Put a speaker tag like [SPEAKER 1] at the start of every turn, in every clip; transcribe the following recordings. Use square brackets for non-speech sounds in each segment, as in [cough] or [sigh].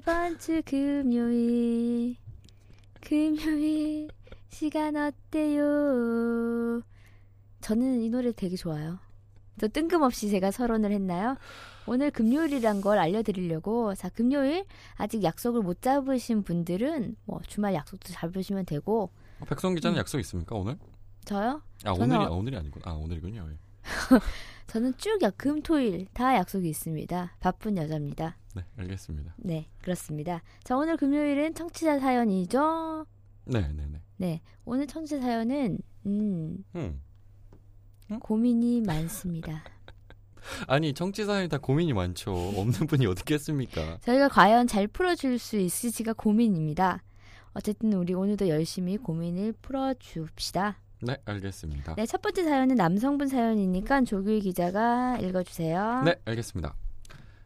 [SPEAKER 1] 이번 주 금요일, 금요일, 시간 어때요? 저는 이 노래 되게 좋아요. 또 뜬금없이 제가 설원을 했나요? 오늘 금요일이란 걸 알려드리려고 자 금요일 아직 약속을 못 잡으신 분들은 뭐 주말 약속도 잡으시면 되고
[SPEAKER 2] 어, 백성 기자는
[SPEAKER 1] 음.
[SPEAKER 2] 약속 있습니까 오늘?
[SPEAKER 1] 저요?
[SPEAKER 2] 아 오늘이
[SPEAKER 1] 어-
[SPEAKER 2] 아, 오늘이 아니고 아 오늘이군요. 예. [laughs]
[SPEAKER 1] 저는 쭉 약, 금, 토일 다 약속이 있습니다. 바쁜 여자입니다.
[SPEAKER 2] 네, 알겠습니다.
[SPEAKER 1] 네 그렇습니다. 자 오늘 금요일은 청취자 사연이죠.
[SPEAKER 2] 네, 네, 네.
[SPEAKER 1] 네 오늘 청취자 사연은 음,
[SPEAKER 2] 음.
[SPEAKER 1] 고민이 많습니다. [laughs]
[SPEAKER 2] 아니 청취자들이 다 고민이 많죠. 없는 분이 어떻게 했습니까?
[SPEAKER 1] 저희가 과연 잘 풀어줄 수 있을지가 고민입니다. 어쨌든 우리 오늘도 열심히 고민을 풀어줍시다.
[SPEAKER 2] 네, 알겠습니다.
[SPEAKER 1] 네, 첫 번째 사연은 남성분 사연이니까 조규 기자가 읽어주세요.
[SPEAKER 2] 네, 알겠습니다.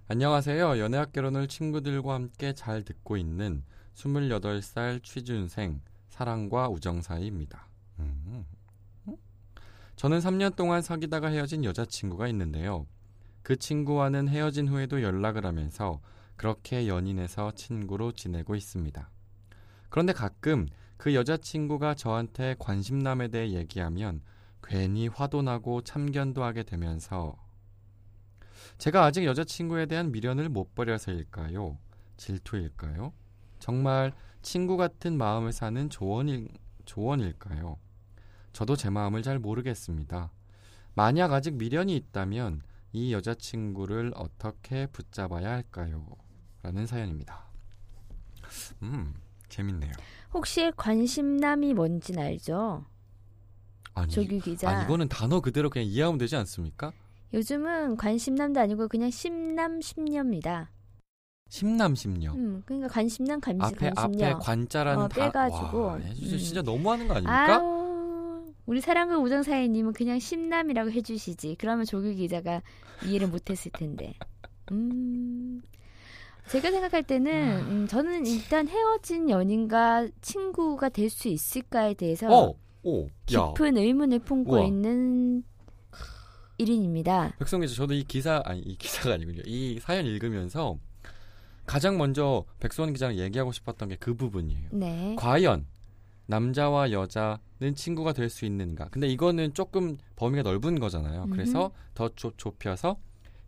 [SPEAKER 2] 안녕하세요. 연애학 결혼을 친구들과 함께 잘 듣고 있는 28살 취준생 사랑과 우정 사이입니다. 음. 저는 3년 동안 사귀다가 헤어진 여자친구가 있는데요. 그 친구와는 헤어진 후에도 연락을 하면서 그렇게 연인에서 친구로 지내고 있습니다. 그런데 가끔 그 여자친구가 저한테 관심남에 대해 얘기하면 괜히 화도 나고 참견도 하게 되면서 제가 아직 여자친구에 대한 미련을 못 버려서일까요? 질투일까요? 정말 친구 같은 마음을 사는 조언일, 조언일까요? 저도 제 마음을 잘 모르겠습니다. 만약 아직 미련이 있다면 이 여자친구를 어떻게 붙잡아야 할까요? 라는 사연입니다. 음, 재밌네요.
[SPEAKER 1] 혹시 관심남이 뭔진 알죠?
[SPEAKER 2] 아니,
[SPEAKER 1] 조규 기자.
[SPEAKER 2] 아, 이거는 단어 그대로 그냥 이해하면 되지 않습니까?
[SPEAKER 1] 요즘은 관심남도 아니고 그냥 심남 심녀입니다.
[SPEAKER 2] 심남 심녀.
[SPEAKER 1] 음, 그러니까 관심남 관심
[SPEAKER 2] 앞에
[SPEAKER 1] 관심녀.
[SPEAKER 2] 앞에 관자라는
[SPEAKER 1] 어,
[SPEAKER 2] 다
[SPEAKER 1] 빼가지고.
[SPEAKER 2] 와, 진짜,
[SPEAKER 1] 음.
[SPEAKER 2] 너무하는 거 아닙니까?
[SPEAKER 1] 아유, 우리 사랑과 우정 사이님은 그냥 심남이라고 해주시지. 그러면 조규 기자가 이해를 못했을 텐데. 음, 제가 생각할 때는 음, 저는 일단 헤어진 연인과 친구가 될 수 있을까에 대해서
[SPEAKER 2] 어, 오, 야,
[SPEAKER 1] 깊은 의문을 품고
[SPEAKER 2] 우와.
[SPEAKER 1] 있는 1인입니다.
[SPEAKER 2] 백성 기자, 저도 이 기사 아니 이 기사가 아니군요. 이 사연 읽으면서 가장 먼저 백수원 기자랑 얘기하고 싶었던 게 그 부분이에요.
[SPEAKER 1] 네.
[SPEAKER 2] 과연 남자와 여자는 친구가 될 수 있는가? 근데 이거는 조금 범위가 넓은 거잖아요. 그래서 더 좁, 좁혀서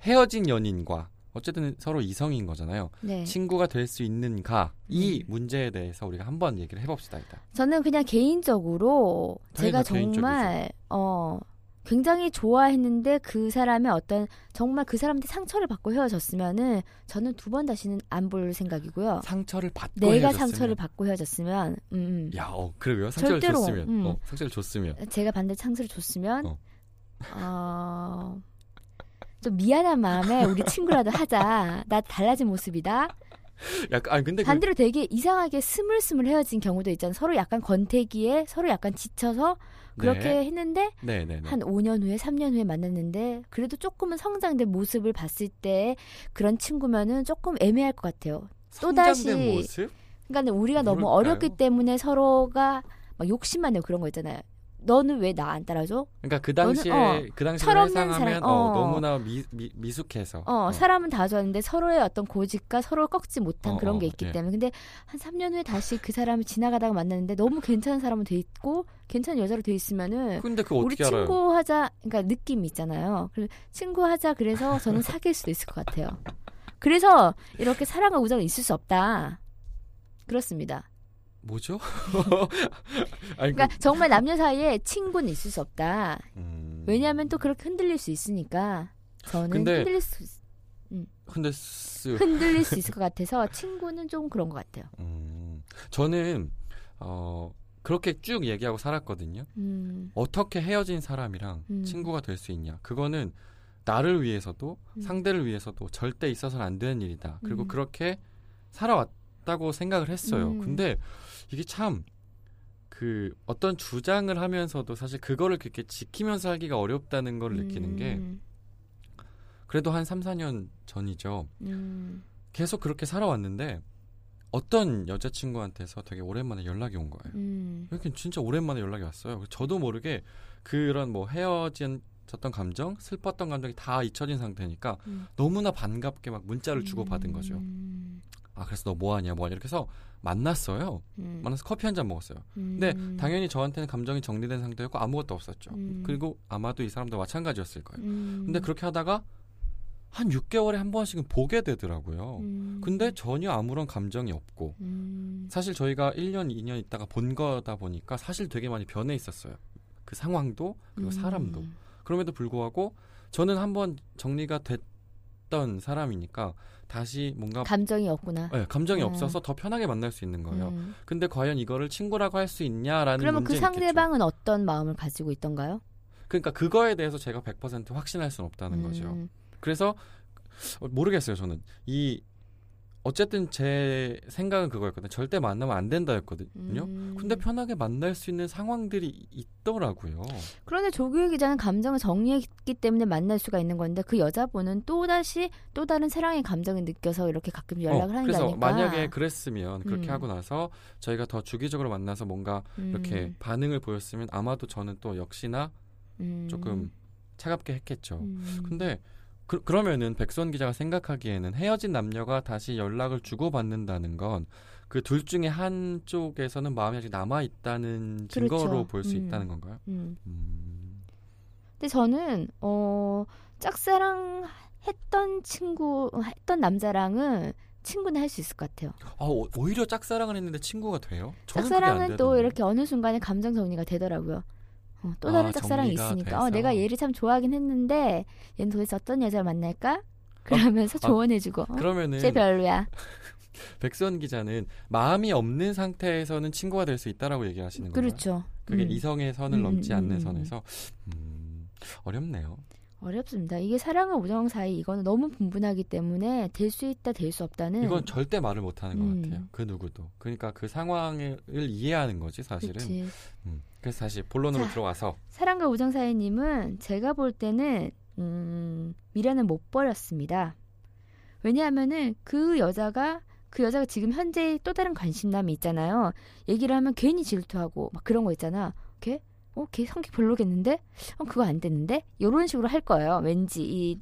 [SPEAKER 2] 헤어진 연인과 어쨌든 서로 이성인 거잖아요.
[SPEAKER 1] 네.
[SPEAKER 2] 친구가 될 수 있는가? 이
[SPEAKER 1] 음.
[SPEAKER 2] 문제에 대해서 우리가 한번 얘기를 해봅시다 일단.
[SPEAKER 1] 저는 그냥 개인적으로 제가 정말 어 굉장히 좋아했는데 그 사람의 어떤 정말 그 사람한테 상처를 받고 헤어졌으면은 저는 두 번 다시는 안 볼 생각이고요.
[SPEAKER 2] 상처를 받고
[SPEAKER 1] 내가
[SPEAKER 2] 헤어졌으면.
[SPEAKER 1] 상처를 받고 헤어졌으면 음, 음.
[SPEAKER 2] 야, 어, 그러게요. 상처를
[SPEAKER 1] 절대로,
[SPEAKER 2] 줬으면,
[SPEAKER 1] 음.
[SPEAKER 2] 어, 상처를 줬으면.
[SPEAKER 1] 제가 반대 상처를 줬으면
[SPEAKER 2] 어.
[SPEAKER 1] 어. 좀 미안한 마음에 우리 친구라도 하자. 나 달라진 모습이다.
[SPEAKER 2] 약간, 아니 근데 그,
[SPEAKER 1] 반대로 되게 이상하게 스물스물 헤어진 경우도 있잖아. 서로 약간 권태기에 서로 약간 지쳐서 그렇게
[SPEAKER 2] 네.
[SPEAKER 1] 했는데
[SPEAKER 2] 네, 네, 네.
[SPEAKER 1] 한 5년 후에 3년 후에 만났는데 그래도 조금은 성장된 모습을 봤을 때 그런 친구면은 조금 애매할 것 같아요. 또 다시? 그러니까 우리가 너무
[SPEAKER 2] 모를까요?
[SPEAKER 1] 어렸기 때문에 서로가 막 욕심만 내고 그런 거 있잖아요. 너는 왜 나 안 따라줘?
[SPEAKER 2] 그러니까 그
[SPEAKER 1] 너는,
[SPEAKER 2] 당시에
[SPEAKER 1] 어,
[SPEAKER 2] 그 당시에
[SPEAKER 1] 철없는 사람,
[SPEAKER 2] 어,
[SPEAKER 1] 어.
[SPEAKER 2] 너무나 미, 미, 미 숙해서.
[SPEAKER 1] 어, 사람은 다 좋았는데 서로의 어떤 고집과 서로 꺾지 못한
[SPEAKER 2] 어,
[SPEAKER 1] 그런
[SPEAKER 2] 어,
[SPEAKER 1] 게 있기
[SPEAKER 2] 예.
[SPEAKER 1] 때문에 근데 한 3년 후에 다시 그 사람을 지나가다가 만났는데 너무 괜찮은 사람은 돼 있고 괜찮은 여자로 돼 있으면은
[SPEAKER 2] 근데 그거
[SPEAKER 1] 우리
[SPEAKER 2] 알아요?
[SPEAKER 1] 친구 하자 그러니까 느낌이 있잖아요. 그래서 친구 하자 그래서 저는 사귈 수도 있을 것 같아요. 그래서 이렇게 사랑과 우정은 있을 수 없다. 그렇습니다.
[SPEAKER 2] 뭐죠? [laughs] 아니,
[SPEAKER 1] 그러니까
[SPEAKER 2] 그,
[SPEAKER 1] 정말 남녀 사이에 친구는 있을 수 없다.
[SPEAKER 2] 음,
[SPEAKER 1] 왜냐하면 또 그렇게 흔들릴 수 있으니까 저는
[SPEAKER 2] 근데
[SPEAKER 1] 흔들릴 수 있-
[SPEAKER 2] 근데 스,
[SPEAKER 1] 흔들릴 수 [laughs] 있을 것 같아서 친구는 좀 그런 것 같아요.
[SPEAKER 2] 음, 저는 어 그렇게 쭉 얘기하고 살았거든요.
[SPEAKER 1] 음,
[SPEAKER 2] 어떻게 헤어진 사람이랑
[SPEAKER 1] 음.
[SPEAKER 2] 친구가 될 수 있냐? 그거는 나를 위해서도
[SPEAKER 1] 음.
[SPEAKER 2] 상대를 위해서도 절대 있어서는 안 되는 일이다. 그리고
[SPEAKER 1] 음.
[SPEAKER 2] 그렇게 살아왔 다고 생각을 했어요.
[SPEAKER 1] 음.
[SPEAKER 2] 근데 이게 참 그 어떤 주장을 하면서도 사실 그거를 그렇게 지키면서 하기가 어렵다는 걸 느끼는 게
[SPEAKER 1] 음,
[SPEAKER 2] 그래도 한 3, 4년 전이죠.
[SPEAKER 1] 음,
[SPEAKER 2] 계속 그렇게 살아왔는데 어떤 여자친구한테서 되게 오랜만에 연락이 온 거예요.
[SPEAKER 1] 음,
[SPEAKER 2] 이렇게 진짜 오랜만에 연락이 왔어요. 저도 모르게 그런 뭐 헤어진 졌던 감정, 슬펐던 감정이 다 잊혀진 상태니까
[SPEAKER 1] 음.
[SPEAKER 2] 너무나 반갑게 막 문자를 주고 받은 거죠.
[SPEAKER 1] 음,
[SPEAKER 2] 아 그래서 너 뭐하냐 뭐하냐 이렇게 해서 만났어요.
[SPEAKER 1] 음,
[SPEAKER 2] 만나서 커피 한 잔 먹었어요. 근데 당연히 저한테는 감정이 정리된 상태였고 아무것도 없었죠.
[SPEAKER 1] 음.
[SPEAKER 2] 그리고 아마도 이 사람도 마찬가지였을 거예요.
[SPEAKER 1] 음,
[SPEAKER 2] 근데 그렇게 하다가 한 6개월에 한 번씩은 보게 되더라고요.
[SPEAKER 1] 음,
[SPEAKER 2] 근데 전혀 아무런 감정이 없고
[SPEAKER 1] 음,
[SPEAKER 2] 사실 저희가 1년, 2년 있다가 본 거다 보니까 사실 되게 많이 변해 있었어요. 그 상황도 그리고
[SPEAKER 1] 음,
[SPEAKER 2] 사람도. 그럼에도 불구하고 저는 한번 정리가 됐 던 사람이니까 다시 뭔가
[SPEAKER 1] 감정이 없구나.
[SPEAKER 2] 네, 감정이
[SPEAKER 1] 어.
[SPEAKER 2] 없어서 더 편하게 만날 수 있는 거예요.
[SPEAKER 1] 음.
[SPEAKER 2] 근데 과연 이거를 친구라고 할 수 있냐라는
[SPEAKER 1] 그러면 그
[SPEAKER 2] 문제는 있겠죠.
[SPEAKER 1] 상대방은 어떤 마음을 가지고 있던가요?
[SPEAKER 2] 그러니까 그거에 대해서 제가 100% 확신할 수는 없다는 거죠.
[SPEAKER 1] 음,
[SPEAKER 2] 그래서 어, 모르겠어요. 저는 이 어쨌든 제 생각은 그거였거든요. 절대 만나면 안 된다였거든요.
[SPEAKER 1] 음.
[SPEAKER 2] 근데 편하게 만날 수 있는 상황들이 있더라고요.
[SPEAKER 1] 그런데 조규희 기자는 감정을 정리했기 때문에 만날 수가 있는 건데 그 여자분은 또 다시 또 다른 사랑의 감정을 느껴서 이렇게 가끔 연락을
[SPEAKER 2] 어,
[SPEAKER 1] 하는
[SPEAKER 2] 그래서
[SPEAKER 1] 거니까.
[SPEAKER 2] 만약에 그랬으면 그렇게
[SPEAKER 1] 음.
[SPEAKER 2] 하고 나서 저희가 더 주기적으로 만나서 뭔가 이렇게
[SPEAKER 1] 음,
[SPEAKER 2] 반응을 보였으면 아마도 저는 또 역시나
[SPEAKER 1] 음,
[SPEAKER 2] 조금 차갑게 했겠죠.
[SPEAKER 1] 음.
[SPEAKER 2] 근데 그, 그러면은 백선 기자가 생각하기에는 헤어진 남녀가 다시 연락을 주고받는다는 건 그 둘 중에 한쪽에서는 마음이 아직 남아 있다는 증거로
[SPEAKER 1] 그렇죠.
[SPEAKER 2] 볼수
[SPEAKER 1] 음.
[SPEAKER 2] 있다는 건가요?
[SPEAKER 1] 음.
[SPEAKER 2] 음.
[SPEAKER 1] 근데 저는 어 짝사랑 했던 친구 했던 남자랑은 친구는 할 수 있을 것 같아요.
[SPEAKER 2] 아, 오- 오히려 짝사랑을 했는데 친구가 돼요?
[SPEAKER 1] 짝사랑은 또. 이렇게 어느 순간에 감정 정리가 되더라고요. 어, 또 다른
[SPEAKER 2] 아,
[SPEAKER 1] 짝사랑이 있으니까 어,
[SPEAKER 2] 돼서?
[SPEAKER 1] 내가 얘를 참 좋아하긴 했는데 얘는 도대체 어떤 여자를 만날까? 그러면서
[SPEAKER 2] 아,
[SPEAKER 1] 조언해주고 어?
[SPEAKER 2] 그러면은
[SPEAKER 1] 쟤 별로야. [laughs]
[SPEAKER 2] 백선 기자는 마음이 없는 상태에서는 친구가 될 수 있다라고 얘기하시는 건가요?
[SPEAKER 1] 그렇죠.
[SPEAKER 2] 그게
[SPEAKER 1] 음.
[SPEAKER 2] 이성의 선을
[SPEAKER 1] 음,
[SPEAKER 2] 넘지
[SPEAKER 1] 음,
[SPEAKER 2] 않는
[SPEAKER 1] 음.
[SPEAKER 2] 선에서 음, 어렵네요.
[SPEAKER 1] 어렵습니다. 이게 사랑과 우정 사이 이거는 너무 분분하기 때문에 될 수 있다 될 수 없다는
[SPEAKER 2] 이건 절대 말을 못 하는
[SPEAKER 1] 음.
[SPEAKER 2] 것 같아요. 그 누구도. 그러니까 그 상황을 이해하는 거지 사실은. 음. 그래서 다시 본론으로
[SPEAKER 1] 자.
[SPEAKER 2] 들어와서
[SPEAKER 1] 사랑과 우정 사이 님은 제가 볼 때는 음, 미련은 못 버렸습니다. 왜냐하면은 그 여자가 그 여자가 지금 현재 또 다른 관심남이 있잖아요. 얘기를 하면 괜히 질투하고 막 그런 거 있잖아. 걔? 어, 걔 성격 별로겠는데? 어, 그거 안 되는데? 이런 식으로 할 거예요. 왠지 이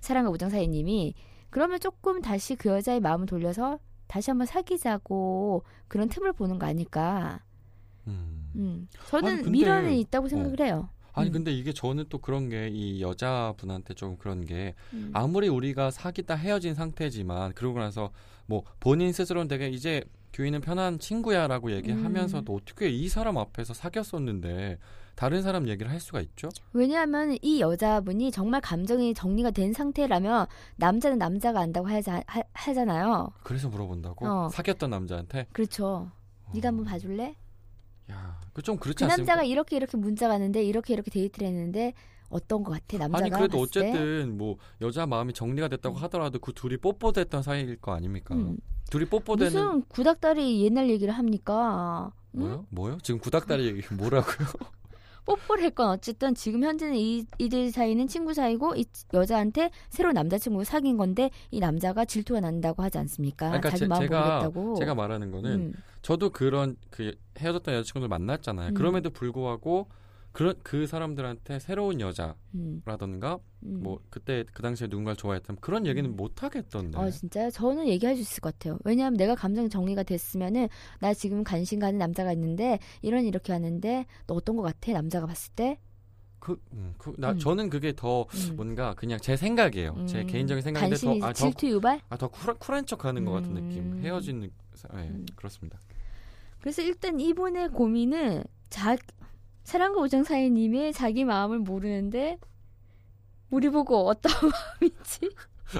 [SPEAKER 1] 사랑과 우정 사이님이 그러면 조금 다시 그 여자의 마음을 돌려서 다시 한번 사귀자고 그런 틈을 보는 거 아닐까.
[SPEAKER 2] 음.
[SPEAKER 1] 음. 저는
[SPEAKER 2] 아니, 근데-
[SPEAKER 1] 미련이 있다고 생각을 해요.
[SPEAKER 2] 아니
[SPEAKER 1] 음.
[SPEAKER 2] 근데 이게 저는 또 그런 게 이 여자분한테 좀 그런 게
[SPEAKER 1] 음.
[SPEAKER 2] 아무리 우리가 사귀다 헤어진 상태지만 그러고 나서 뭐 본인 스스로는 되게 이제 교인은 편한 친구야라고 얘기하면서도 어떻게 이 사람 앞에서 사귀었었는데 다른 사람 얘기를 할 수가 있죠?
[SPEAKER 1] 왜냐하면 이 여자분이 정말 감정이 정리가 된 상태라면 남자는 남자가 안다고 하자, 하, 하잖아요.
[SPEAKER 2] 그래서 물어본다고
[SPEAKER 1] 어.
[SPEAKER 2] 사귀었던 남자한테
[SPEAKER 1] 그렇죠. 네가 한번 봐줄래?
[SPEAKER 2] 야, 그 좀 그렇지
[SPEAKER 1] 그
[SPEAKER 2] 않습니까?
[SPEAKER 1] 남자가 이렇게 이렇게 문자가 왔는데 이렇게 이렇게 데이트를 했는데 어떤 것 같아 남자가
[SPEAKER 2] 아니 그래도
[SPEAKER 1] 봤을 때?
[SPEAKER 2] 어쨌든 뭐 여자 마음이 정리가 됐다고 하더라도 그 둘이 뽀뽀됐던 사이일 거 아닙니까?
[SPEAKER 1] 음.
[SPEAKER 2] 둘이 뽀뽀되는
[SPEAKER 1] 무슨 구닥다리 옛날 얘기를 합니까? 응?
[SPEAKER 2] 뭐요? 뭐요? 지금 구닥다리 얘기 [laughs] 뭐라고요? [laughs]
[SPEAKER 1] 뽀뽀를 했건 어쨌든 지금 현재는 이, 이들 사이는 친구 사이고 이 여자한테 새로 남자친구 사귄 건데 이 남자가 질투가 난다고 하지 않습니까?
[SPEAKER 2] 그러니까
[SPEAKER 1] 자기
[SPEAKER 2] 제-
[SPEAKER 1] 마음
[SPEAKER 2] 제가
[SPEAKER 1] 모르겠다고.
[SPEAKER 2] 제가 말하는 거는
[SPEAKER 1] 음.
[SPEAKER 2] 저도 그런 그 헤어졌던 여자친구들 만났잖아요.
[SPEAKER 1] 음.
[SPEAKER 2] 그럼에도 불구하고 그런 그 사람들한테 새로운 여자라던가
[SPEAKER 1] 음, 음.
[SPEAKER 2] 뭐 그때 그 당시에 누군가를 좋아했던 그런 얘기는
[SPEAKER 1] 음.
[SPEAKER 2] 못 하겠던데.
[SPEAKER 1] 어 진짜요? 저는 얘기할 수 있을 것 같아요. 왜냐하면 내가 감정 정리가 됐으면은 나 지금 관심 가는 남자가 있는데 이런 이렇게 하는데 너 어떤 것 같아? 남자가 봤을 때?
[SPEAKER 2] 그, 음, 그, 나,
[SPEAKER 1] 음.
[SPEAKER 2] 저는 그게 더
[SPEAKER 1] 음.
[SPEAKER 2] 뭔가 그냥 제 생각이에요. 제
[SPEAKER 1] 음.
[SPEAKER 2] 개인적인 생각인데 더, 아, 더,
[SPEAKER 1] 질투 유발?
[SPEAKER 2] 아, 더 쿨, 쿨한 척 하는 것 같은 느낌.
[SPEAKER 1] 음.
[SPEAKER 2] 헤어진, 느- 네,
[SPEAKER 1] 음.
[SPEAKER 2] 그렇습니다.
[SPEAKER 1] 그래서 일단 이분의 고민은 자 사랑과 우정 사이님의 자기 마음을 모르는데 우리 보고 어떤 [laughs] 마음인지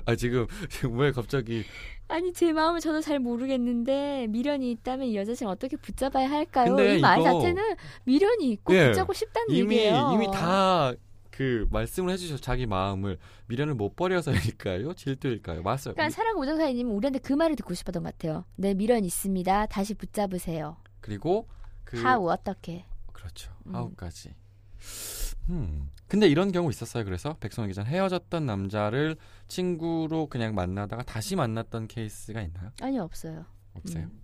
[SPEAKER 2] 아, 지금, 왜 갑자기.
[SPEAKER 1] 아니 제 마음을 저도 잘 모르겠는데 미련이 있다면 이 여자친구 어떻게 붙잡아야 할까요? 이 말 자체는 미련이 있고
[SPEAKER 2] 예.
[SPEAKER 1] 붙잡고 싶다는
[SPEAKER 2] 이미,
[SPEAKER 1] 얘기예요.
[SPEAKER 2] 이미 다, 그그 말씀을 해주셔 자기 마음을 미련을 못 버려서일까요? [laughs] 질투일까요? 맞아요.
[SPEAKER 1] 그러니까 사랑 우정 사이님은 우리한테 그 말을 듣고 싶었던 것 같아요. 네 미련 있습니다. 다시 붙잡으세요.
[SPEAKER 2] 그리고 그
[SPEAKER 1] 하우 어떻게?
[SPEAKER 2] 그렇죠.
[SPEAKER 1] 음.
[SPEAKER 2] 하우까지. 음. 근데 이런 경우 있었어요. 그래서 백성원 기자 헤어졌던 남자를 친구로 그냥 만나다가 다시 만났던 케이스가 있나요?
[SPEAKER 1] 아니 없어요.
[SPEAKER 2] 없어요.
[SPEAKER 1] 음.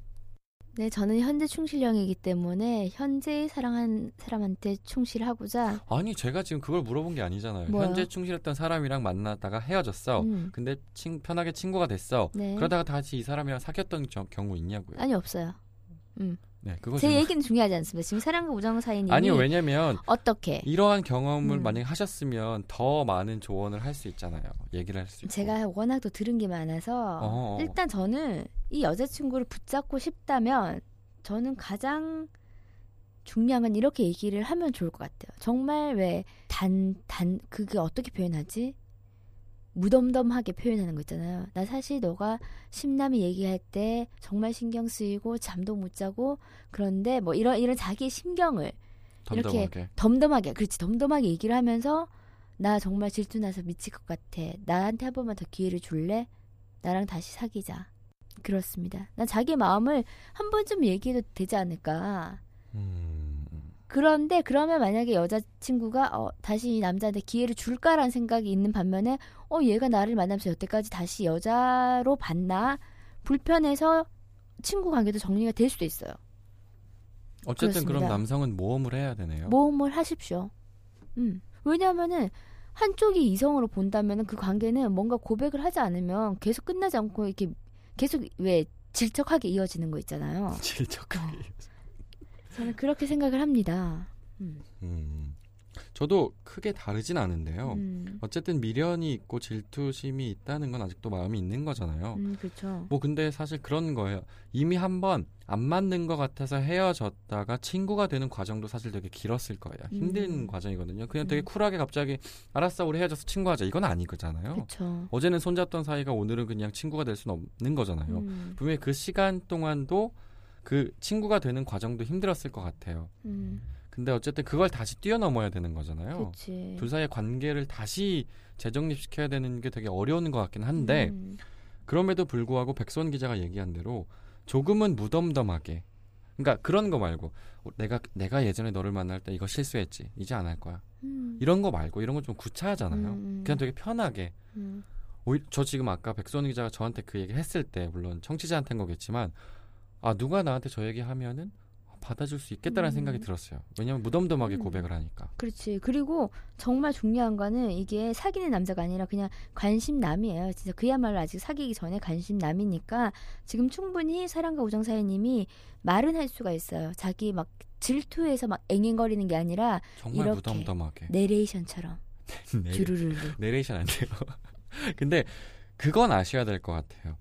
[SPEAKER 1] 네, 저는 현재 충실형이기 때문에 현재 사랑한 사람한테 충실하고자
[SPEAKER 2] 아니 제가 지금 그걸 물어본 게 아니잖아요.
[SPEAKER 1] 뭐요?
[SPEAKER 2] 현재 충실했던 사람이랑 만나다가 헤어졌어.
[SPEAKER 1] 음,
[SPEAKER 2] 근데 친, 편하게 친구가 됐어.
[SPEAKER 1] 네.
[SPEAKER 2] 그러다가 다시 이 사람이랑 사귀었던 저- 경우 있냐고요.
[SPEAKER 1] 아니 없어요. 음.
[SPEAKER 2] 네, 그거
[SPEAKER 1] 제
[SPEAKER 2] 지금-
[SPEAKER 1] 얘기는 중요하지 않습니다. 지금 사랑과 우정 사이님이
[SPEAKER 2] 아니요, 왜냐면
[SPEAKER 1] 어떻게?
[SPEAKER 2] 이러한 경험을
[SPEAKER 1] 음.
[SPEAKER 2] 만약에 하셨으면 더 많은 조언을 할 수 있잖아요. 얘기를 할 수 있고.
[SPEAKER 1] 제가 워낙 또 들은 게 많아서
[SPEAKER 2] 어어.
[SPEAKER 1] 일단 저는 이 여자친구를 붙잡고 싶다면 저는 가장 중요한 건 이렇게 얘기를 하면 좋을 것 같아요. 정말 왜 단, 단, 그게 어떻게 표현하지? 무덤덤하게 표현하는 거 있잖아요. 나 사실 너가 심남이 얘기할 때 정말 신경 쓰이고 잠도 못 자고 그런데 뭐 이런 이런 자기의 심경을 이렇게
[SPEAKER 2] 덤덤하게.
[SPEAKER 1] 덤덤하게 그렇지 덤덤하게 얘기를 하면서 나 정말 질투 나서 미칠 것 같아 나한테 한 번만 더 기회를 줄래 나랑 다시 사귀자 그렇습니다 난 자기 마음을 한 번쯤 얘기해도 되지 않을까
[SPEAKER 2] 음.
[SPEAKER 1] 그런데 그러면 만약에 여자친구가 어, 다시 이 남자한테 기회를 줄까라는 생각이 있는 반면에 어 얘가 나를 만나면서 여태까지 다시 여자로 봤나 불편해서 친구 관계도 정리가 될 수도 있어요
[SPEAKER 2] 어쨌든 그럼
[SPEAKER 1] 그렇습니다.
[SPEAKER 2] 남성은 모험을 해야 되네요.
[SPEAKER 1] 모험을 하십시오. 음. 왜냐하면은 한쪽이 이성으로 본다면은 그 관계는 뭔가 고백을 하지 않으면 계속 끝나지 않고 이렇게 계속 왜 질척하게 이어지는 거 있잖아요. [laughs]
[SPEAKER 2] 질척하게.
[SPEAKER 1] 저는 그렇게 생각을 합니다. 음.
[SPEAKER 2] 음. 저도 크게 다르진 않은데요.
[SPEAKER 1] 음.
[SPEAKER 2] 어쨌든 미련이 있고 질투심이 있다는 건 아직도 마음이 있는 거잖아요.
[SPEAKER 1] 음, 그렇죠.
[SPEAKER 2] 뭐 근데 사실 그런 거예요. 이미 한번 안 맞는 것 같아서 헤어졌다가 친구가 되는 과정도 사실 되게 길었을 거예요. 힘든
[SPEAKER 1] 음.
[SPEAKER 2] 과정이거든요. 그냥 되게
[SPEAKER 1] 음.
[SPEAKER 2] 쿨하게 갑자기 알았어 우리 헤어져서 친구하자 이건 아니거잖아요.
[SPEAKER 1] 그렇죠.
[SPEAKER 2] 어제는 손잡던 사이가 오늘은 그냥 친구가 될 수는 없는 거잖아요.
[SPEAKER 1] 음.
[SPEAKER 2] 분명히 그 시간 동안도 그 친구가 되는 과정도 힘들었을 것 같아요.
[SPEAKER 1] 음.
[SPEAKER 2] 근데 어쨌든 그걸 다시 뛰어넘어야 되는 거잖아요.
[SPEAKER 1] 그렇지.
[SPEAKER 2] 둘 사이의 관계를 다시 재정립시켜야 되는 게 되게 어려운 것 같긴 한데
[SPEAKER 1] 음.
[SPEAKER 2] 그럼에도 불구하고 백선 기자가 얘기한 대로 조금은 무덤덤하게 그러니까 그런 거 말고 어, 내가 내가 예전에 너를 만날 때 이거 실수했지 이제 안 할 거야
[SPEAKER 1] 음.
[SPEAKER 2] 이런 거 말고 이런 건 좀 구차하잖아요
[SPEAKER 1] 음.
[SPEAKER 2] 그냥 되게 편하게
[SPEAKER 1] 음.
[SPEAKER 2] 오히- 저 지금 아까 백선 기자가 저한테 그 얘기 했을 때 물론 청취자한테인 거겠지만 아 누가 나한테 저 얘기 하면은 받아줄 수 있겠다라는
[SPEAKER 1] 음.
[SPEAKER 2] 생각이 들었어요 왜냐면 무덤덤하게
[SPEAKER 1] 음.
[SPEAKER 2] 고백을 하니까
[SPEAKER 1] 그렇지. 그리고 정말 중요한 거는 이게 사귀는 남자가 아니라 그냥 관심남이에요. 진짜 그야말로 아직 사귀기 전에 관심남이니까 지금 충분히 사랑과 우정 사이님이 말은 할 수가 있어요. 자기 막 질투해서 막 앵앵거리는 게 아니라
[SPEAKER 2] 정말
[SPEAKER 1] 이렇게.
[SPEAKER 2] 무덤덤하게
[SPEAKER 1] 내레이션처럼 [laughs]
[SPEAKER 2] 네.
[SPEAKER 1] 주르르르.
[SPEAKER 2] 내레이션 안 돼요. [laughs] 근데 그건 아셔야 될 것 같아요.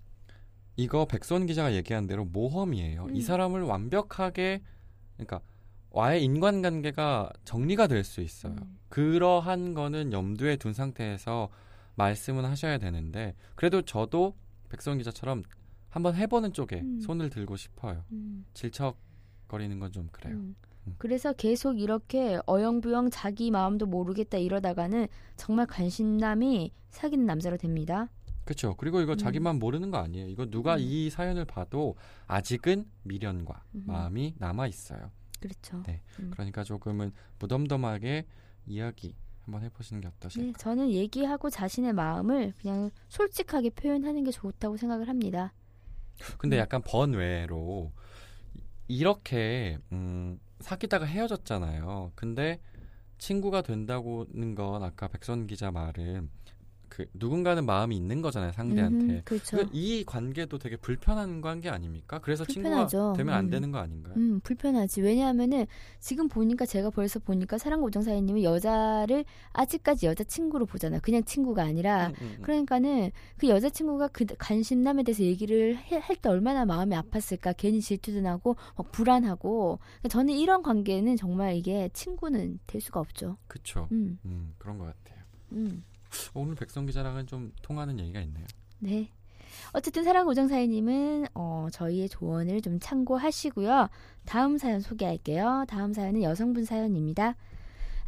[SPEAKER 2] 이거 백선 기자가 얘기한 대로 모험이에요.
[SPEAKER 1] 음.
[SPEAKER 2] 이 사람을 완벽하게 그러니까 와의 인간관계가 정리가 될 수 있어요.
[SPEAKER 1] 음.
[SPEAKER 2] 그러한 거는 염두에 둔 상태에서 말씀은 하셔야 되는데 그래도 저도 백선 기자처럼 한번 해보는 쪽에
[SPEAKER 1] 음.
[SPEAKER 2] 손을 들고 싶어요.
[SPEAKER 1] 음.
[SPEAKER 2] 질척거리는 건 좀 그래요.
[SPEAKER 1] 음.
[SPEAKER 2] 음.
[SPEAKER 1] 그래서 계속 이렇게 어영부영 자기 마음도 모르겠다 이러다가는 정말 관심남이 사귀는 남자로 됩니다.
[SPEAKER 2] 그렇죠. 그리고 이거
[SPEAKER 1] 음.
[SPEAKER 2] 자기만 모르는 거 아니에요. 이거 누가
[SPEAKER 1] 음.
[SPEAKER 2] 이 사연을 봐도 아직은 미련과
[SPEAKER 1] 음.
[SPEAKER 2] 마음이 남아 있어요.
[SPEAKER 1] 그렇죠.
[SPEAKER 2] 네.
[SPEAKER 1] 음.
[SPEAKER 2] 그러니까 조금은 무덤덤하게 이야기 한번 해보시는 게
[SPEAKER 1] 네,
[SPEAKER 2] 어떠실까?
[SPEAKER 1] 저는 얘기하고 자신의 마음을 그냥 솔직하게 표현하는 게 좋다고 생각을 합니다.
[SPEAKER 2] 근데
[SPEAKER 1] 음.
[SPEAKER 2] 약간 번외로 이- 이렇게 음, 사귀다가 헤어졌잖아요. 근데 친구가 된다고는 건 아까 백선 기자 말은 그 누군가는 마음이 있는 거잖아요 상대한테.
[SPEAKER 1] 음, 그렇죠.
[SPEAKER 2] 그이 관계도 되게 불편한 관계 아닙니까? 그래서
[SPEAKER 1] 불편하죠.
[SPEAKER 2] 친구가 되면 안
[SPEAKER 1] 음.
[SPEAKER 2] 되는 거 아닌가요?
[SPEAKER 1] 음, 불편하지. 왜냐하면은 지금 보니까 제가 벌써 보니까 사랑과 우정 사이님은 여자를 아직까지 여자 친구로 보잖아요. 그냥 친구가 아니라
[SPEAKER 2] 음, 음, 음.
[SPEAKER 1] 그러니까는 그 여자 친구가 그 관심남에 대해서 얘기를 할 때 얼마나 마음이 아팠을까. 괜히 질투도 나고 막 불안하고. 그러니까 저는 이런 관계는 정말 이게 친구는 될 수가 없죠. 음,
[SPEAKER 2] 음, 그런 것 같아요.
[SPEAKER 1] 음.
[SPEAKER 2] 오늘 백성 기자랑은 좀 통하는 얘기가 있네요.
[SPEAKER 1] 네. 어쨌든 사랑 우정 사이님은 어, 저희의 조언을 좀 참고하시고요. 다음 사연 소개할게요. 다음 사연은 여성분 사연입니다.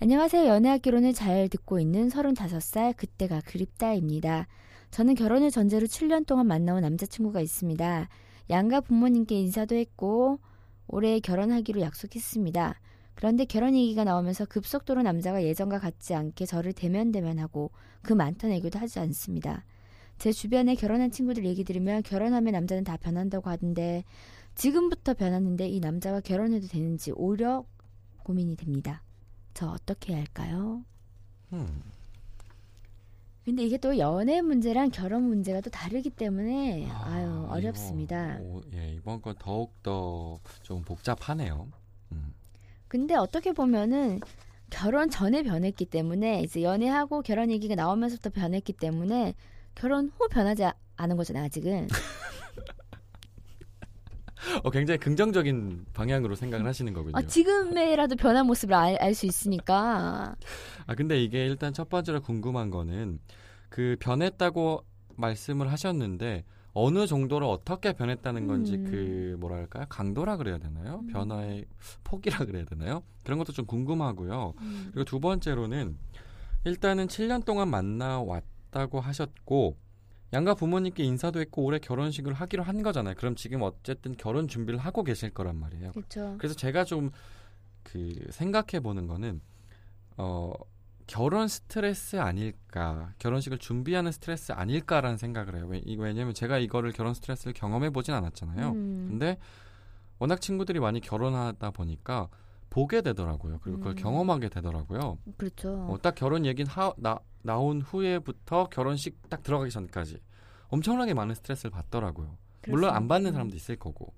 [SPEAKER 1] 안녕하세요. 연애학기론을 잘 듣고 있는 35살 그때가 그립다입니다. 저는 결혼을 전제로 7년 동안 만나온 남자친구가 있습니다. 양가 부모님께 인사도 했고 올해 결혼하기로 약속했습니다. 그런데 결혼 얘기가 나오면서 급속도로 남자가 예전과 같지 않게 저를 대면대면하고 그 많던 애교도 하지 않습니다. 제 주변에 결혼한 친구들 얘기 들으면 결혼하면 남자는 다 변한다고 하던데 지금부터 변하는데 이 남자와 결혼해도 되는지 오히려 고민이 됩니다. 저 어떻게 해야 할까요?
[SPEAKER 2] 음.
[SPEAKER 1] 근데 이게 또 연애 문제랑 결혼 문제가 또 다르기 때문에
[SPEAKER 2] 아, 이거,
[SPEAKER 1] 어렵습니다.
[SPEAKER 2] 오, 예, 이번 건 더욱 더 좀 복잡하네요. 음.
[SPEAKER 1] 근데 어떻게 보면은 결혼 전에 변했기 때문에 이제 연애하고 결혼 얘기가 나오면서부터 변했기 때문에 결혼 후 변하지 아- 않은 거잖아요 아직은. [laughs]
[SPEAKER 2] 어, 굉장히 긍정적인 방향으로 생각을 하시는 거군요.
[SPEAKER 1] 아, 지금의라도 변한 모습을 알 수 있으니까.
[SPEAKER 2] 아 근데 이게 일단 첫 번째로 궁금한 거는 그 변했다고 말씀을 하셨는데 어느 정도로 어떻게 변했다는 건지
[SPEAKER 1] 음.
[SPEAKER 2] 그 뭐랄까요 강도라 그래야 되나요
[SPEAKER 1] 음.
[SPEAKER 2] 변화의 폭이라 그래야 되나요 그런 것도 좀 궁금하고요
[SPEAKER 1] 음.
[SPEAKER 2] 그리고 두 번째로는 일단은 7년 동안 만나 왔다고 하셨고 양가 부모님께 인사도 했고 올해 결혼식을 하기로 한 거잖아요 그럼 지금 어쨌든 결혼 준비를 하고 계실 거란 말이에요
[SPEAKER 1] 그렇죠.
[SPEAKER 2] 그래서 제가 좀 그 생각해 보는 거는 어 결혼 스트레스 아닐까 결혼식을 준비하는 스트레스 아닐까라는 생각을 해요. 왜, 이- 왜냐면 제가 이거를 결혼 스트레스를 경험해 보진 않았잖아요.
[SPEAKER 1] 음.
[SPEAKER 2] 근데 워낙 친구들이 많이 결혼하다 보니까 보게 되더라고요. 그리고 그걸
[SPEAKER 1] 음.
[SPEAKER 2] 경험하게 되더라고요.
[SPEAKER 1] 그렇죠.
[SPEAKER 2] 어, 딱 결혼 얘기는 하, 나, 나온 후에부터 결혼식 딱 들어가기 전까지 엄청나게 많은 스트레스를 받더라고요. 물론 안 받는
[SPEAKER 1] 그렇습니다.
[SPEAKER 2] 사람도 있을 거고.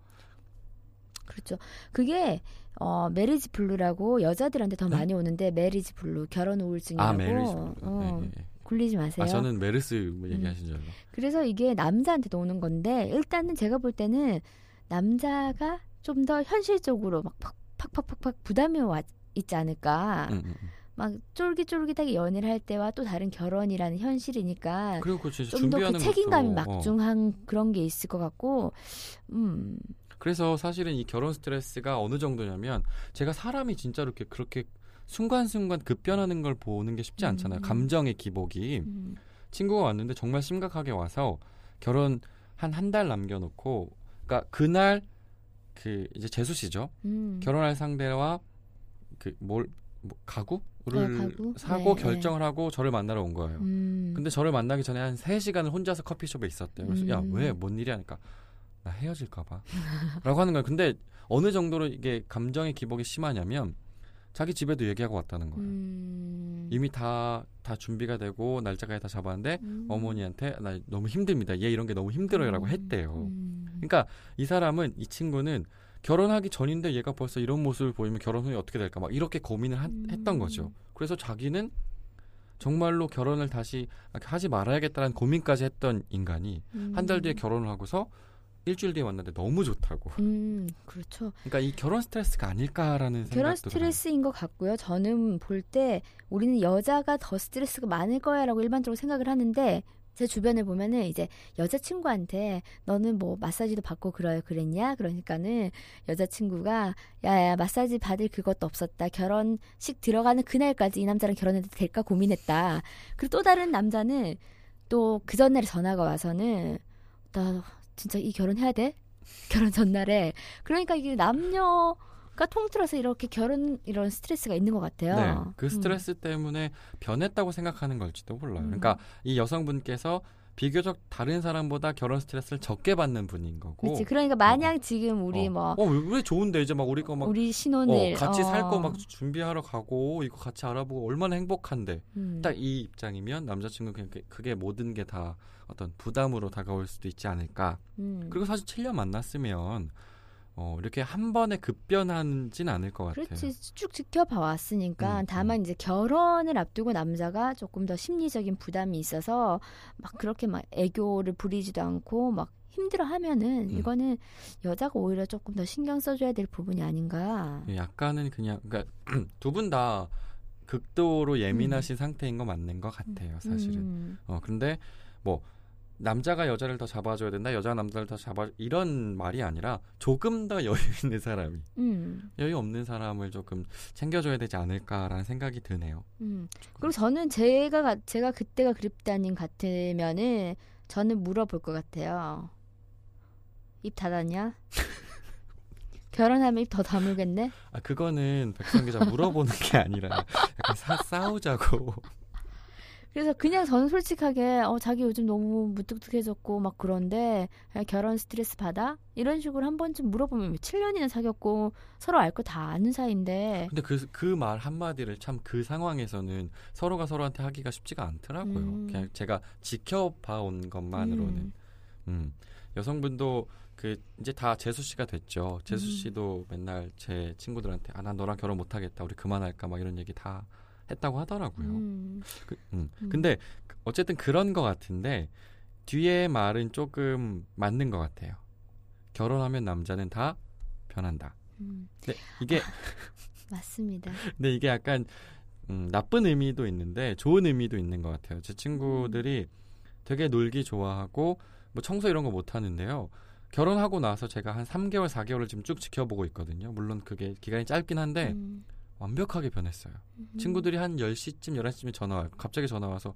[SPEAKER 1] 그렇죠. 그게 어 marriage blue라고 여자들한테 더
[SPEAKER 2] 네?
[SPEAKER 1] 많이 오는데 marriage blue 결혼 우울증이라고
[SPEAKER 2] 아 메르스.
[SPEAKER 1] 어,
[SPEAKER 2] 네, 네.
[SPEAKER 1] 굴리지 마세요.
[SPEAKER 2] 아 저는 메르스 뭐 얘기하신 줄 알고.
[SPEAKER 1] 그래서 이게 남자한테도 오는 건데 일단은 제가 볼 때는 남자가 좀 더 현실적으로 막 팍- 팍팍팍팍 부담이 와 있지 않을까.
[SPEAKER 2] 음, 음, 음.
[SPEAKER 1] 막 쫄깃쫄깃하게 연애를 할 때와 또 다른 결혼이라는 현실이니까
[SPEAKER 2] 그리고 그 진짜
[SPEAKER 1] 좀더 그 책임감이
[SPEAKER 2] 것도, 어.
[SPEAKER 1] 막중한 그런 게 있을 것 같고, 음,
[SPEAKER 2] 그래서 사실은 이 결혼 스트레스가 어느 정도냐면 제가 사람이 진짜로 이렇게 그렇게 순간순간 급변하는 걸 보는 게 쉽지 않잖아요.
[SPEAKER 1] 음.
[SPEAKER 2] 감정의 기복이
[SPEAKER 1] 음,
[SPEAKER 2] 친구가 왔는데 정말 심각하게 와서 결혼 한 한 달 남겨놓고 그러니까 그날 그 이제 재수 씨죠.
[SPEAKER 1] 음.
[SPEAKER 2] 결혼할 상대와 그뭘 가구를
[SPEAKER 1] 네, 가구?
[SPEAKER 2] 사고
[SPEAKER 1] 네,
[SPEAKER 2] 결정을 하고 저를 만나러 온 거예요.
[SPEAKER 1] 음,
[SPEAKER 2] 근데 저를 만나기 전에 한 3시간을 혼자서 커피숍에 있었대요. 그래서 야,
[SPEAKER 1] 음.
[SPEAKER 2] 왜? 뭔 일이야? 하니까 나 헤어질까 봐. [laughs] 라고 하는 거예요. 근데 어느 정도로 이게 감정의 기복이 심하냐면 자기 집에도 얘기하고 왔다는 거예요.
[SPEAKER 1] 음,
[SPEAKER 2] 이미 다, 다 준비가 되고 날짜까지 다 잡았는데
[SPEAKER 1] 음.
[SPEAKER 2] 어머니한테 나 너무 힘듭니다. 얘 이런 게 너무 힘들어요 라고
[SPEAKER 1] 음,
[SPEAKER 2] 했대요.
[SPEAKER 1] 음.
[SPEAKER 2] 그러니까 이 사람은 이 친구는 결혼하기 전인데 얘가 벌써 이런 모습을 보이면 결혼 후에 어떻게 될까 막 이렇게 고민을 한-
[SPEAKER 1] 음.
[SPEAKER 2] 했던 거죠. 그래서 자기는 정말로 결혼을 다시 하지 말아야겠다는 고민까지 했던 인간이
[SPEAKER 1] 음.
[SPEAKER 2] 한달 뒤에 결혼을 하고서 일주일 뒤에 만났는데 너무 좋다고.
[SPEAKER 1] 음, 그렇죠.
[SPEAKER 2] 그러니까 이 결혼 스트레스가 아닐까라는
[SPEAKER 1] 결혼
[SPEAKER 2] 생각도
[SPEAKER 1] 스트레스인 것 같고요. 저는 볼 때 우리는 여자가 더 스트레스가 많을 거야라고 일반적으로 생각을 하는데 제 주변에 보면은 이제 여자친구한테 너는 뭐 마사지도 받고 그래 그랬냐 그러니까는 여자친구가 야야 마사지 받을 그것도 없었다 결혼식 들어가는 그날까지 이 남자랑 결혼해도 될까 고민했다 그리고 또 다른 남자는 또 그 전날에 전화가 와서는 나 진짜 이 결혼해야 돼 결혼 전날에 그러니까 이게 남녀 가 통틀어서 이렇게 결혼 이런 스트레스가 있는 것 같아요.
[SPEAKER 2] 네, 그 스트레스 때문에 변했다고 생각하는 걸지도 몰라요.
[SPEAKER 1] 음.
[SPEAKER 2] 그러니까 이 여성분께서 비교적 다른 사람보다 결혼 스트레스를 적게 받는 분인 거고.
[SPEAKER 1] 그렇지. 그러니까 마냥 지금 우리
[SPEAKER 2] 어.
[SPEAKER 1] 뭐
[SPEAKER 2] 어, 왜, 왜 좋은데 이제 막 우리 거막
[SPEAKER 1] 우리 신혼을
[SPEAKER 2] 어, 같이 살
[SPEAKER 1] 어.
[SPEAKER 2] 거막 준비하러 가고 이거 같이 알아보고 얼마나 행복한데
[SPEAKER 1] 음.
[SPEAKER 2] 딱이 입장이면 남자친구 그냥 그- 그게 모든 게 다 어떤 부담으로 다가올 수도 있지 않을까.
[SPEAKER 1] 음.
[SPEAKER 2] 그리고 사실 7년 만났으면 어, 이렇게 한 번에 급변하진 않을 것 같아요.
[SPEAKER 1] 그렇지 쭉 지켜봐 왔으니까
[SPEAKER 2] 음,
[SPEAKER 1] 다만 이제 결혼을 앞두고 남자가 조금 더 심리적인 부담이 있어서 막 그렇게 막 애교를 부리지도 않고 막 힘들어 하면은
[SPEAKER 2] 음.
[SPEAKER 1] 이거는 여자가 오히려 조금 더 신경 써줘야 될 부분이 아닌가.
[SPEAKER 2] 약간은 그냥 그러니까 [clears throat] 두 분 다 극도로 예민하신 상태인 거 맞는 것 같아요, 사실은.
[SPEAKER 1] 음.
[SPEAKER 2] 어 근데 뭐 남자가 여자를 더 잡아줘야 된다, 여자가 남자를 더 잡아 이런 말이 아니라 조금 더 여유 있는 사람이
[SPEAKER 1] 음,
[SPEAKER 2] 여유 없는 사람을 조금 챙겨줘야 되지 않을까라는 생각이 드네요.
[SPEAKER 1] 음. 그리고 저는 제가 가- 제가 그때가 그립다님 같으면은 저는 물어볼 것 같아요. 입 닫았냐? [laughs] 결혼하면 입 더 다물겠네?
[SPEAKER 2] 아 그거는 백성 기자 물어보는 게 아니라 약간 사, 싸우자고.
[SPEAKER 1] 그래서 그냥 저는 솔직하게 어 자기 요즘 너무 무뚝뚝해졌고 막 그런데 결혼 스트레스 받아? 이런 식으로 한 번쯤 물어보면 7년이나 사귀었고 서로 알 거 다 아는 사이인데
[SPEAKER 2] 근데 그 그 말 한마디를 참 그 상황에서는 서로가 서로한테 하기가 쉽지가 않더라고요.
[SPEAKER 1] 음.
[SPEAKER 2] 그냥 제가 지켜봐 온 것만으로는.
[SPEAKER 1] 음,
[SPEAKER 2] 음. 여성분도 그 이제 다 재수 씨가 됐죠. 재수
[SPEAKER 1] 음.
[SPEAKER 2] 씨도 맨날 제 친구들한테 아 난 너랑 결혼 못 하겠다. 우리 그만할까 막 이런 얘기 다 했다고 하더라고요.
[SPEAKER 1] 음,
[SPEAKER 2] 그, 음.
[SPEAKER 1] 음.
[SPEAKER 2] 근데 그- 어쨌든 그런 것 같은데 뒤에 말은 조금 맞는 것 같아요. 결혼하면 남자는 다 변한다.
[SPEAKER 1] 음,
[SPEAKER 2] 근데 이게 [laughs]
[SPEAKER 1] 맞습니다.
[SPEAKER 2] 근데 이게 약간 음, 나쁜 의미도 있는데 좋은 의미도 있는 것 같아요. 제 친구들이 되게 놀기 좋아하고 뭐 청소 이런 거 못 하는데요. 결혼하고 나서 제가 한 3개월, 4개월을 지금 쭉 지켜보고 있거든요. 물론 그게 기간이 짧긴 한데
[SPEAKER 1] 음,
[SPEAKER 2] 완벽하게 변했어요.
[SPEAKER 1] 음.
[SPEAKER 2] 친구들이 한 10시쯤, 11시쯤에 전화 와요. 갑자기 전화 와서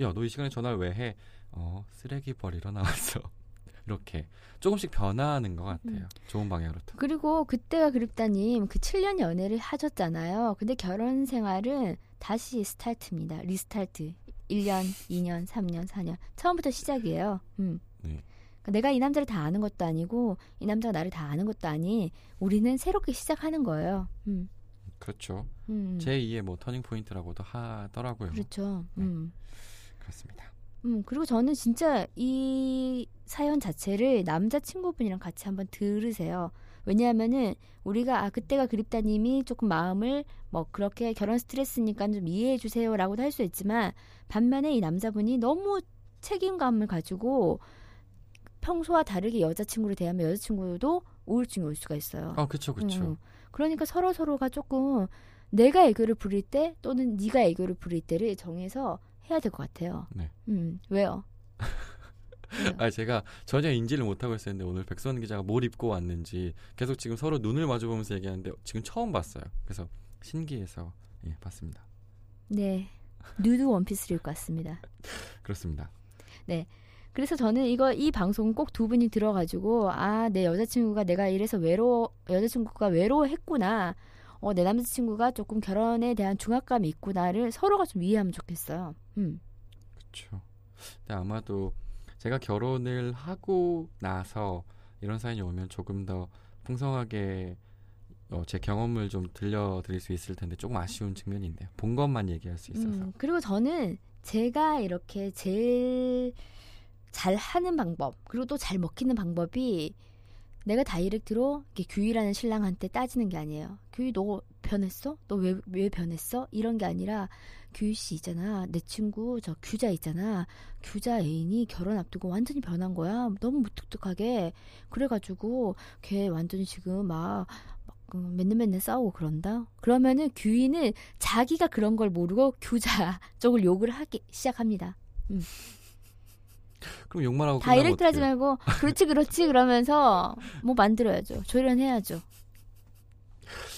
[SPEAKER 2] 야, 너 이 시간에 전화를 왜 해? 어, 쓰레기 버리러 나왔어. [laughs] 이렇게 조금씩 변화하는 것 같아요.
[SPEAKER 1] 음.
[SPEAKER 2] 좋은 방향으로.
[SPEAKER 1] 그리고 그때가 그립다님 그 7년 연애를 하셨잖아요. 근데 결혼 생활은 다시 스타트입니다. restart. 1년, 2년, 3년, 4년. 처음부터 시작이에요. 음.
[SPEAKER 2] 네.
[SPEAKER 1] 그러니까 내가 이 남자를 다 아는 것도 아니고 이 남자가 나를 다 아는 것도 아니. 우리는 새롭게 시작하는 거예요. 음.
[SPEAKER 2] 그렇죠.
[SPEAKER 1] 음.
[SPEAKER 2] 제2의 뭐 터닝 포인트라고도 하더라고요.
[SPEAKER 1] 그렇죠.
[SPEAKER 2] 네.
[SPEAKER 1] 음.
[SPEAKER 2] 그렇습니다.
[SPEAKER 1] 음, 그리고 저는 진짜 이 사연 자체를 남자친구분이랑 같이 한번 들으세요. 왜냐하면은 우리가 아 그때가 그립다님이 조금 마음을 뭐 그렇게 결혼 스트레스니까 좀 이해해 주세요라고도 할 수 있지만 반면에 이 남자분이 너무 책임감을 가지고 평소와 다르게 여자친구를 대하면 여자친구도 우울증이 올 수가 있어요.
[SPEAKER 2] 아, 그렇죠, 그렇죠.
[SPEAKER 1] 음, 그러니까 서로 서로가 조금 내가 애교를 부릴 때 또는 네가 애교를 부릴 때를 정해서 해야 될 것 같아요.
[SPEAKER 2] 네.
[SPEAKER 1] 음 왜요? [laughs]
[SPEAKER 2] 아, 제가 전혀 인지를 못하고 있었는데 오늘 백선 기자가 뭘 입고 왔는지 계속 지금 서로 눈을 마주보면서 얘기하는데 지금 처음 봤어요. 그래서 신기해서 예, 봤습니다.
[SPEAKER 1] 네 누드 원피스를 입고 왔습니다.
[SPEAKER 2] 그렇습니다.
[SPEAKER 1] 그래서 저는 이거 이 방송 꼭 두 분이 들어가지고 아 내 여자친구가 내가 이래서 외로 여자친구가 외로워했구나. 어 내 남자친구가 조금 결혼에 대한 중압감이 있구나를 서로가 좀 이해하면 좋겠어요. 음.
[SPEAKER 2] 그렇죠. 근데 아마도 제가 결혼을 하고 나서 이런 사연이 오면 조금 더 풍성하게 어, 제 경험을 좀 들려드릴 수 있을 텐데 조금 아쉬운 측면이 있네요. 본 것만 얘기할 수 있어서.
[SPEAKER 1] 음, 그리고 저는 제가 이렇게 제일 잘 하는 방법 그리고 또 잘 먹히는 방법이 내가 다이렉트로 규희라는 신랑한테 따지는 게 아니에요. 규희 너 변했어? 너 왜 왜 변했어? 이런 게 아니라 규희 씨 있잖아. 내 친구 저 규자 있잖아. 규자 애인이 결혼 앞두고 완전히 변한 거야. 너무 무뚝뚝하게 그래가지고 걔 완전히 지금 막 막, 어, 맨날 맨날 싸우고 그런다. 그러면은 규희는 자기가 그런 걸 모르고 규자 [laughs] 쪽을 욕을 하기 시작합니다.
[SPEAKER 2] 그럼 욕만 하고
[SPEAKER 1] 다이렉트 하지? 말고 그렇지 그렇지 그러면서 뭐 만들어야죠. 조련해야죠.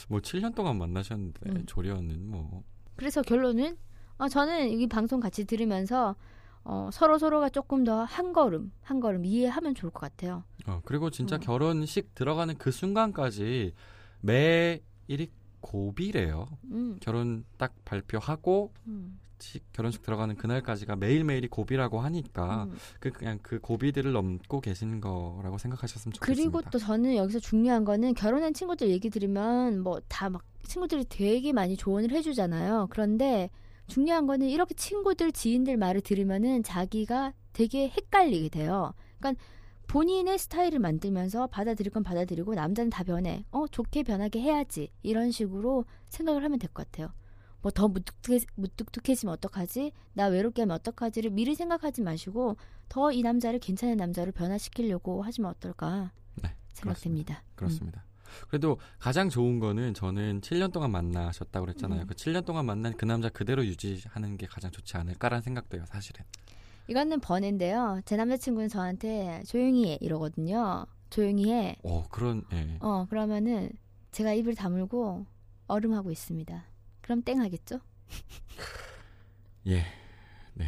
[SPEAKER 2] 뭐 7년 동안 만나셨는데
[SPEAKER 1] 음.
[SPEAKER 2] 조련은 뭐
[SPEAKER 1] 그래서 결론은 어, 저는 이 방송 같이 들으면서 어, 서로 서로가 조금 더 한 걸음 한 걸음 이해하면 좋을 것 같아요.
[SPEAKER 2] 어, 그리고 진짜
[SPEAKER 1] 어.
[SPEAKER 2] 결혼식 들어가는 그 순간까지 매일이 고비래요.
[SPEAKER 1] 음,
[SPEAKER 2] 결혼 딱 발표하고
[SPEAKER 1] 음,
[SPEAKER 2] 식- 결혼식 들어가는 그날까지가 매일매일이 고비라고 하니까
[SPEAKER 1] 음.
[SPEAKER 2] 그 그냥 그 고비들을 넘고 계신 거라고 생각하셨으면 좋겠습니다.
[SPEAKER 1] 그리고 또 저는 여기서 중요한 거는 결혼한 친구들 얘기 들으면 뭐 다 막 친구들이 되게 많이 조언을 해 주잖아요. 그런데 중요한 거는 이렇게 친구들, 지인들 말을 들으면은 자기가 되게 헷갈리게 돼요. 그러니까 본인의 스타일을 만들면서 받아들일 건 받아들이고 남자는 다 변해. 어, 좋게 변하게 해야지. 이런 식으로 생각을 하면 될 것 같아요. 뭐 더 무뚝뚝해, 무뚝뚝해지면 어떡하지? 나 외롭게 하면 어떡하지를 미리 생각하지 마시고 더 이 남자를 괜찮은 남자로 변화시키려고 하시면 어떨까
[SPEAKER 2] 네,
[SPEAKER 1] 생각됩니다.
[SPEAKER 2] 그렇습니다. 그래도 가장 좋은 거는 저는 7년 동안 만나셨다고 그랬잖아요.
[SPEAKER 1] 음.
[SPEAKER 2] 그 7년 동안 만난 그 남자 그대로 유지하는 게 가장 좋지 않을까라는 생각도 해요, 사실은.
[SPEAKER 1] 음. 이거는 번인데요. 제 남자친구는 저한테 조용히 해 이러거든요. 조용히 해.
[SPEAKER 2] 어, 그런 예.
[SPEAKER 1] 어 그러면은 제가 입을 다물고 얼음하고 있습니다. 그럼 땡 하겠죠? [laughs]
[SPEAKER 2] 예. 네.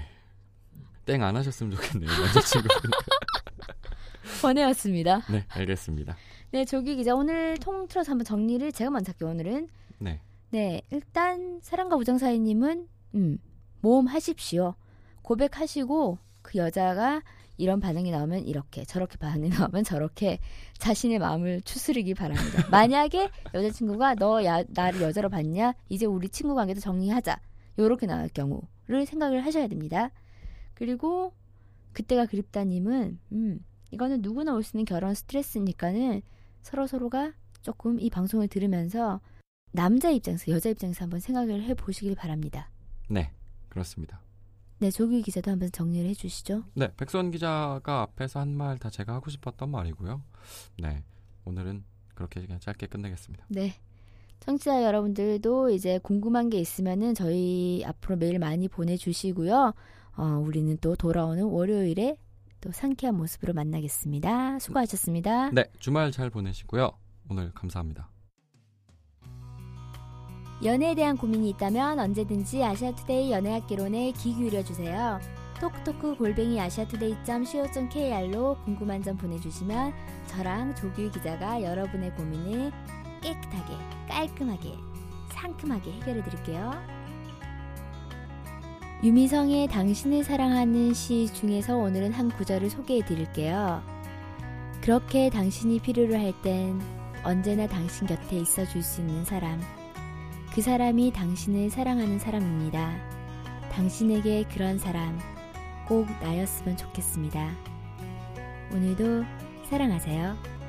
[SPEAKER 2] 땡 안 하셨으면 좋겠네요. 남자친구분.
[SPEAKER 1] 번외였습니다. [laughs]
[SPEAKER 2] 네, 알겠습니다.
[SPEAKER 1] 네, 조기 기자 오늘 통틀어서 한번 정리를 제가 먼저 할게요. 오늘은
[SPEAKER 2] 네.
[SPEAKER 1] 네 일단 사랑과 우정 사이님은 음 모험하십시오. 고백하시고 그 여자가 이런 반응이 나오면 이렇게 저렇게 반응이 [laughs] 나오면 저렇게 자신의 마음을 추스르기 바랍니다. 만약에 여자친구가 너 야, 나를 여자로 봤냐? 이제 우리 친구 관계도 정리하자. 요렇게 나올 경우를 생각을 하셔야 됩니다. 그리고 그때가 그립다님은 음 이거는 누구나 올 수 있는 결혼 스트레스니까는 서로 서로가 조금 이 방송을 들으면서 남자 입장에서 여자 입장에서 한번 생각을 해 보시길 바랍니다.
[SPEAKER 2] 네. 그렇습니다.
[SPEAKER 1] 네, 조규 기자도 한번 정리를 해 주시죠.
[SPEAKER 2] 네, 백선 기자가 앞에서 한 말 다 제가 하고 싶었던 말이고요. 네. 오늘은 그렇게 그냥 짧게 끝내겠습니다.
[SPEAKER 1] 네. 청취자 여러분들도 이제 궁금한 게 있으면은 저희 앞으로 메일 많이 보내주시고요. 어, 우리는 또 돌아오는 월요일에 또 상쾌한 모습으로 만나겠습니다. 수고하셨습니다.
[SPEAKER 2] 네, 주말 잘 보내시고요. 오늘 감사합니다.
[SPEAKER 1] 연애에 대한 고민이 있다면 언제든지 아시아투데이 연애학개론에 귀 기울여주세요. 톡톡크 골뱅이 아시아투데이.co.kr로 궁금한 점 보내주시면 저랑 조규 기자가 여러분의 고민을 깨끗하게, 깔끔하게, 상큼하게 해결해 드릴게요. 유미성의 당신을 사랑하는 시 중에서 오늘은 한 구절을 소개해 드릴게요. 그렇게 당신이 필요로 할 땐 언제나 당신 곁에 있어 줄 수 있는 사람. 그 사람이 당신을 사랑하는 사람입니다. 당신에게 그런 사람 꼭 나였으면 좋겠습니다. 오늘도 사랑하세요.